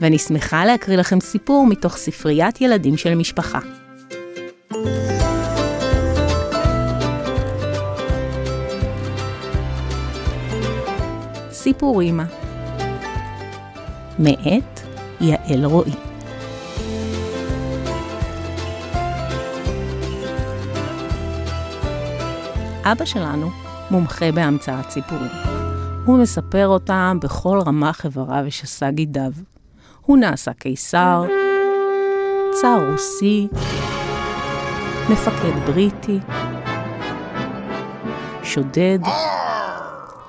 ואני שמחה להקריא לכם סיפור מתוך ספריית ילדים של משפחה. סיפור אמא מאת יעל רועי אבא שלנו מומחה בהמצאת סיפורים. הוא מספר אותם בכל רמ"ח איבריו ושס"ה גידיו. הוא נעשה קיסר, צר רוסי, מפקד בריטי, שודד,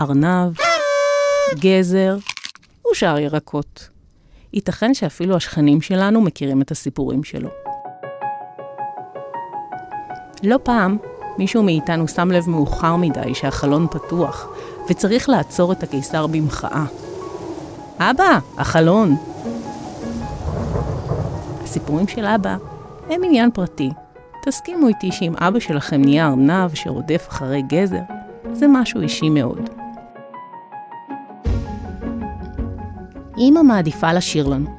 ארנב, גזר ושאר ירקות. ייתכן שאפילו השכנים שלנו מכירים את הסיפורים שלו. לא פעם מישהו מאיתנו שם לב מאוחר מדי שהחלון פתוח, וצריך לעצור את הקיסר במחאה. אבא, החלון! הסיפורים של אבא הם עניין פרטי. תסכימו איתי שאם אבא שלכם נהיה ארנב שרודף אחרי גזר, זה משהו אישי מאוד. אמא מעדיפה לשיר לנו.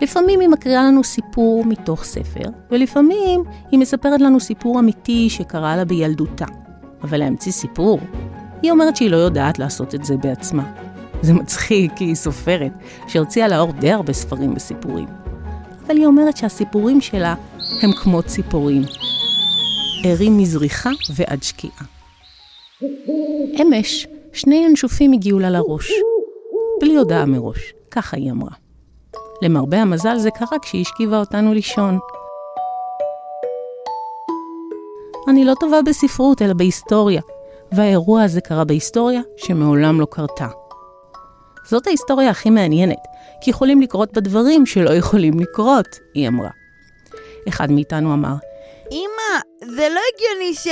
לפעמים היא מקריאה לנו סיפור מתוך ספר, ולפעמים היא מספרת לנו סיפור אמיתי שקרה לה בילדותה. אבל להמציא סיפור, היא אומרת שהיא לא יודעת לעשות את זה בעצמה. זה מצחיק, כי היא סופרת, שהוציאה לאור די הרבה ספרים וסיפורים. היא אומרת שהסיפורים שלה הם כמו ציפורים, ערים מזריחה ועד שקיעה. אמש, שני ינשופים הגיעו לה לראש, בלי הודעה מראש, ככה היא אמרה. למרבה המזל זה קרה כשהיא השכיבה אותנו לישון. אני לא טובה בספרות, אלא בהיסטוריה, והאירוע הזה קרה בהיסטוריה שמעולם לא קרתה. זאת ההיסטוריה הכי מעניינת, כי יכולים לקרות בה דברים שלא יכולים לקרות, היא אמרה. אחד מאיתנו אמר, אמא, זה לא הגיוני ש...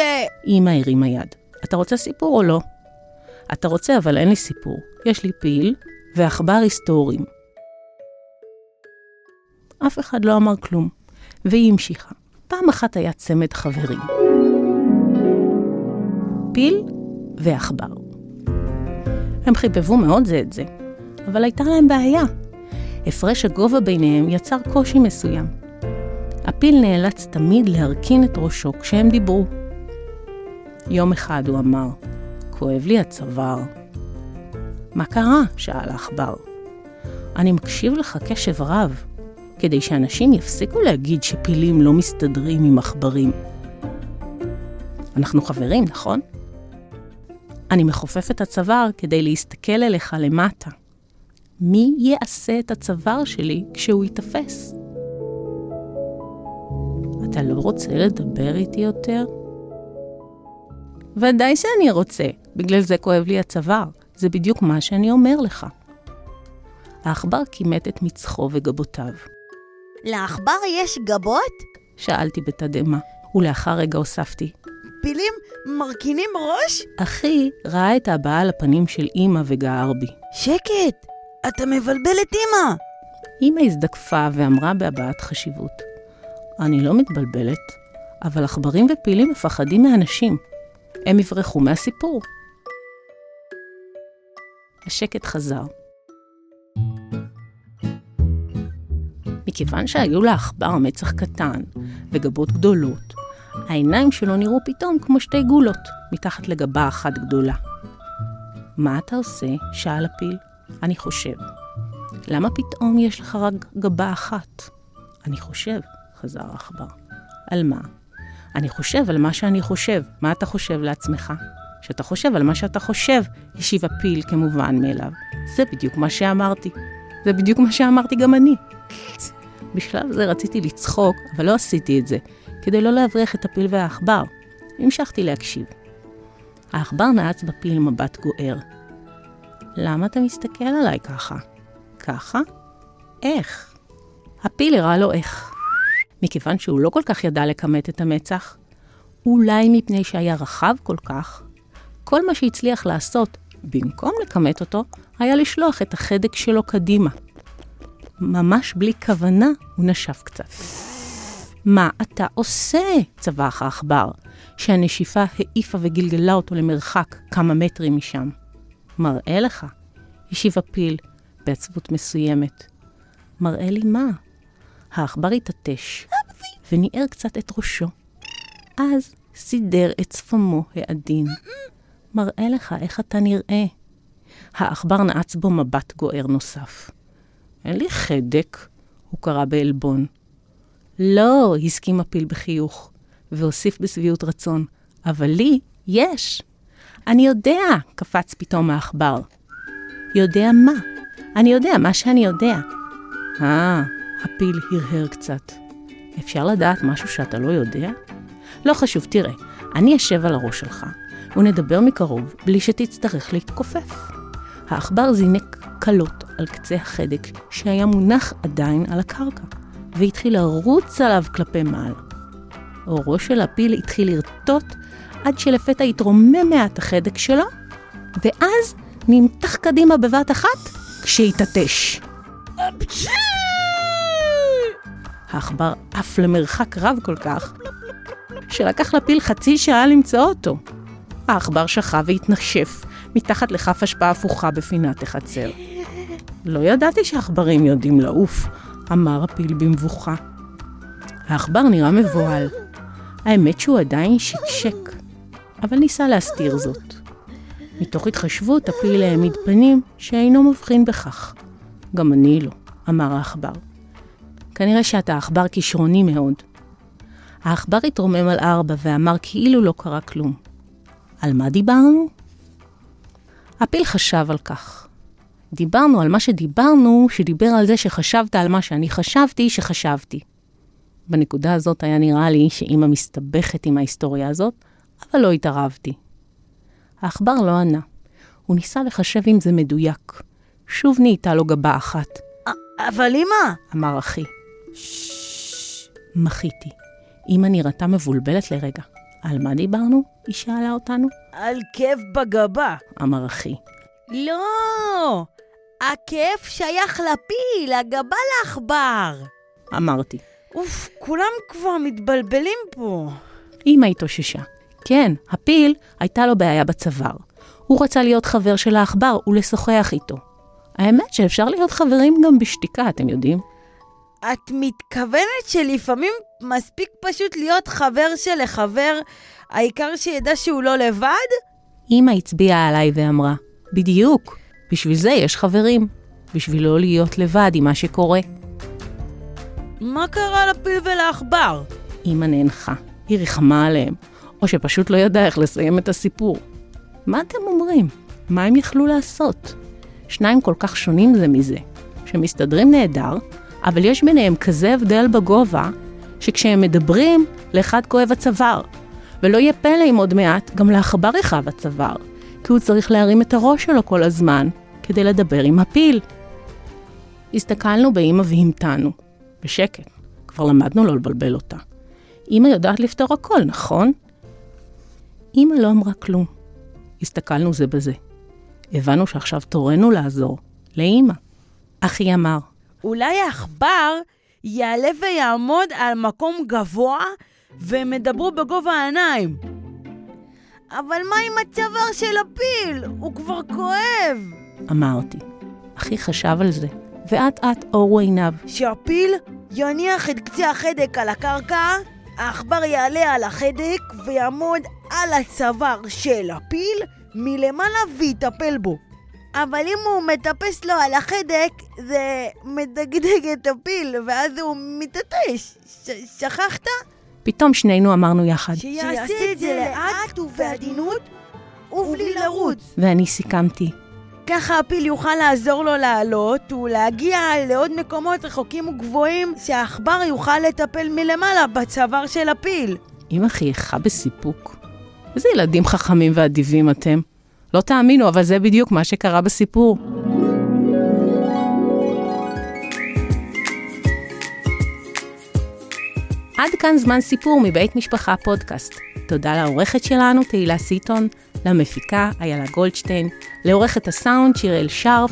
אמא הרימה יד. אתה רוצה סיפור או לא? אתה רוצה, אבל אין לי סיפור. יש לי פיל ועכבר היסטוריים. אף אחד לא אמר כלום, והיא המשיכה. פעם אחת היה צמד חברים. פיל ועכבר. הם חיבבו מאוד זה את זה, אבל הייתה להם בעיה. הפרש הגובה ביניהם יצר קושי מסוים. הפיל נאלץ תמיד להרכין את ראשו כשהם דיברו. יום אחד הוא אמר, כואב לי הצוואר. מה קרה? שאל העכבר. אני מקשיב לך קשב רב, כדי שאנשים יפסיקו להגיד שפילים לא מסתדרים עם עכברים. אנחנו חברים, נכון? אני מכופף את הצוואר כדי להסתכל אליך למטה. מי יעשה את הצוואר שלי כשהוא ייתפס? אתה לא רוצה לדבר איתי יותר? ודאי שאני רוצה, בגלל זה כואב לי הצוואר. זה בדיוק מה שאני אומר לך. העכבר כימת את מצחו וגבותיו. לעכבר יש גבות? שאלתי בתדהמה, ולאחר רגע הוספתי. פילים מרכינים ראש? אחי ראה את הבעה על הפנים של אמא וגער בי. שקט, אתה מבלבל את אמא. אמא הזדקפה ואמרה בהבעת חשיבות. אני לא מתבלבלת, אבל עכברים ופילים מפחדים מאנשים. הם יברחו מהסיפור. השקט חזר. מכיוון שהיו לעכבר מצח קטן וגבות גדולות, העיניים שלו נראו פתאום כמו שתי גולות, מתחת לגבה אחת גדולה. מה אתה עושה? שאל הפיל. אני חושב. למה פתאום יש לך רק גבה אחת? אני חושב, חזר העכבר. על מה? אני חושב על מה שאני חושב. מה אתה חושב לעצמך? שאתה חושב על מה שאתה חושב, השיב הפיל כמובן מאליו. זה בדיוק מה שאמרתי. זה בדיוק מה שאמרתי גם אני. בשלב זה רציתי לצחוק, אבל לא עשיתי את זה, כדי לא להבריח את הפיל והעכבר. המשכתי להקשיב. העכבר נעץ בפיל מבט גוער. למה אתה מסתכל עליי ככה? ככה? איך? הפיל הראה לו איך. מכיוון שהוא לא כל כך ידע לכמת את המצח, אולי מפני שהיה רחב כל כך, כל מה שהצליח לעשות, במקום לכמת אותו, היה לשלוח את החדק שלו קדימה. ממש בלי כוונה, הוא נשף קצת. מה אתה עושה? צווח העכבר, שהנשיפה העיפה וגלגלה אותו למרחק כמה מטרים משם. מראה לך, השיב הפיל בעצבות מסוימת. מראה לי מה? העכבר התעטש, וניער קצת את ראשו. אז סידר את שפמו העדין. מראה לך איך אתה נראה. העכבר נעץ בו מבט גוער נוסף. אין לי חדק, הוא קרא בעלבון. לא, הסכים הפיל בחיוך, והוסיף בשביעות רצון, אבל לי יש. אני יודע, קפץ פתאום העכבר. יודע מה? אני יודע מה שאני יודע. אה, הפיל הרהר קצת. אפשר לדעת משהו שאתה לא יודע? לא חשוב, תראה, אני אשב על הראש שלך, ונדבר מקרוב בלי שתצטרך להתכופף. העכבר זינק קלות על קצה החדק שהיה מונח עדיין על הקרקע, והתחיל לרוץ עליו כלפי מעלה. אורו של הפיל התחיל לרטוט עד שלפתע התרומם מעט החדק שלו, ואז נמתח קדימה בבת אחת כשהתעטש. העכבר עף למרחק רב כל כך, שלקח לפיל חצי שעה למצוא אותו. העכבר שכב והתנשף מתחת לכף אשפה הפוכה בפינת החצר. לא ידעתי שעכברים יודעים לעוף, אמר הפיל במבוכה. העכבר נראה מבוהל. האמת שהוא עדיין שקשק, אבל ניסה להסתיר זאת. מתוך התחשבות הפיל העמיד פנים שאינו מבחין בכך. גם אני לא, אמר העכבר. כנראה שאתה עכבר כישרוני מאוד. העכבר התרומם על ארבע ואמר כאילו לא קרה כלום. על מה דיברנו? הפיל חשב על כך. דיברנו על מה שדיברנו, שדיבר על זה שחשבת על מה שאני חשבתי שחשבתי. בנקודה הזאת היה נראה לי שאימא מסתבכת עם ההיסטוריה הזאת, אבל לא התערבתי. העכבר לא ענה. הוא ניסה לחשב אם זה מדויק. שוב נהייתה לו גבה אחת. אבל אמא! אמר אחי. מחיתי. אמא נראתה מבולבלת לרגע. על מה דיברנו? היא שאלה אותנו. על כאב בגבה. אמר אחי. לא! הכאב שייך לפיל, הגבה לעכבר. אמרתי. אוף, כולם כבר מתבלבלים פה. אמא התאוששה. כן, הפיל, הייתה לו בעיה בצוואר. הוא רצה להיות חבר של העכבר ולשוחח איתו. האמת שאפשר להיות חברים גם בשתיקה, אתם יודעים? את מתכוונת שלפעמים מספיק פשוט להיות חבר של לחבר, העיקר שידע שהוא לא לבד? אמא הצביעה עליי ואמרה, בדיוק, בשביל זה יש חברים. בשביל לא להיות לבד עם מה שקורה. מה קרה לפיל ולעכבר? אמא נאנחה, היא ריחמה עליהם, או שפשוט לא ידעה איך לסיים את הסיפור. מה אתם אומרים? מה הם יכלו לעשות? שניים כל כך שונים זה מזה, שמסתדרים נהדר, אבל יש ביניהם כזה הבדל בגובה, שכשהם מדברים, לאחד כואב הצוואר. ולא יהיה פלא אם עוד מעט גם לעכבר יכאב הצוואר, כי הוא צריך להרים את הראש שלו כל הזמן, כדי לדבר עם הפיל. הסתכלנו באמא והמתנו. בשקט, כבר למדנו לא לבלבל אותה. אמא יודעת לפתור הכל, נכון? אמא לא אמרה כלום. הסתכלנו זה בזה. הבנו שעכשיו תורנו לעזור, לאמא. אחי אמר, אולי העכבר יעלה ויעמוד על מקום גבוה והם ידברו בגובה העיניים. אבל מה עם הצוואר של הפיל? הוא כבר כואב. אמרתי. אחי חשב על זה, ואט אט אורו עיניו. שהפיל יניח את קצה החדק על הקרקע, העכבר יעלה על החדק ויעמוד על הצוואר של הפיל מלמעלה ויטפל בו. אבל אם הוא מטפס לו על החדק, זה מדגדג את הפיל, ואז הוא מתעטש. ש- שכחת? פתאום שנינו אמרנו יחד, שיעשה את זה לאט ובעדינות ובלי לרוץ. ואני סיכמתי. ככה הפיל יוכל לעזור לו לעלות ולהגיע לעוד מקומות רחוקים וגבוהים שהעכבר יוכל לטפל מלמעלה בצוואר של הפיל. אמא חייכה בסיפוק. איזה ילדים חכמים ואדיבים אתם. לא תאמינו, אבל זה בדיוק מה שקרה בסיפור. עד כאן זמן סיפור מבית משפחה פודקאסט. תודה לעורכת שלנו, תהילה סיטון, למפיקה, איילה גולדשטיין, לעורכת הסאונד, שיראל שרף,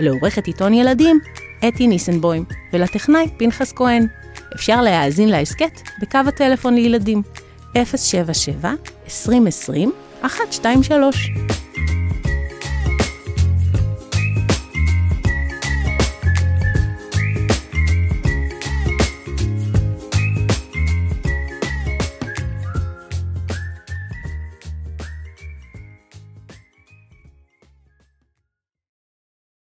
לעורכת עיתון ילדים, אתי ניסנבוים, ולטכנאי, פנחס כהן. אפשר להאזין להסכת בקו הטלפון לילדים, 03-6171111. 077 2020 123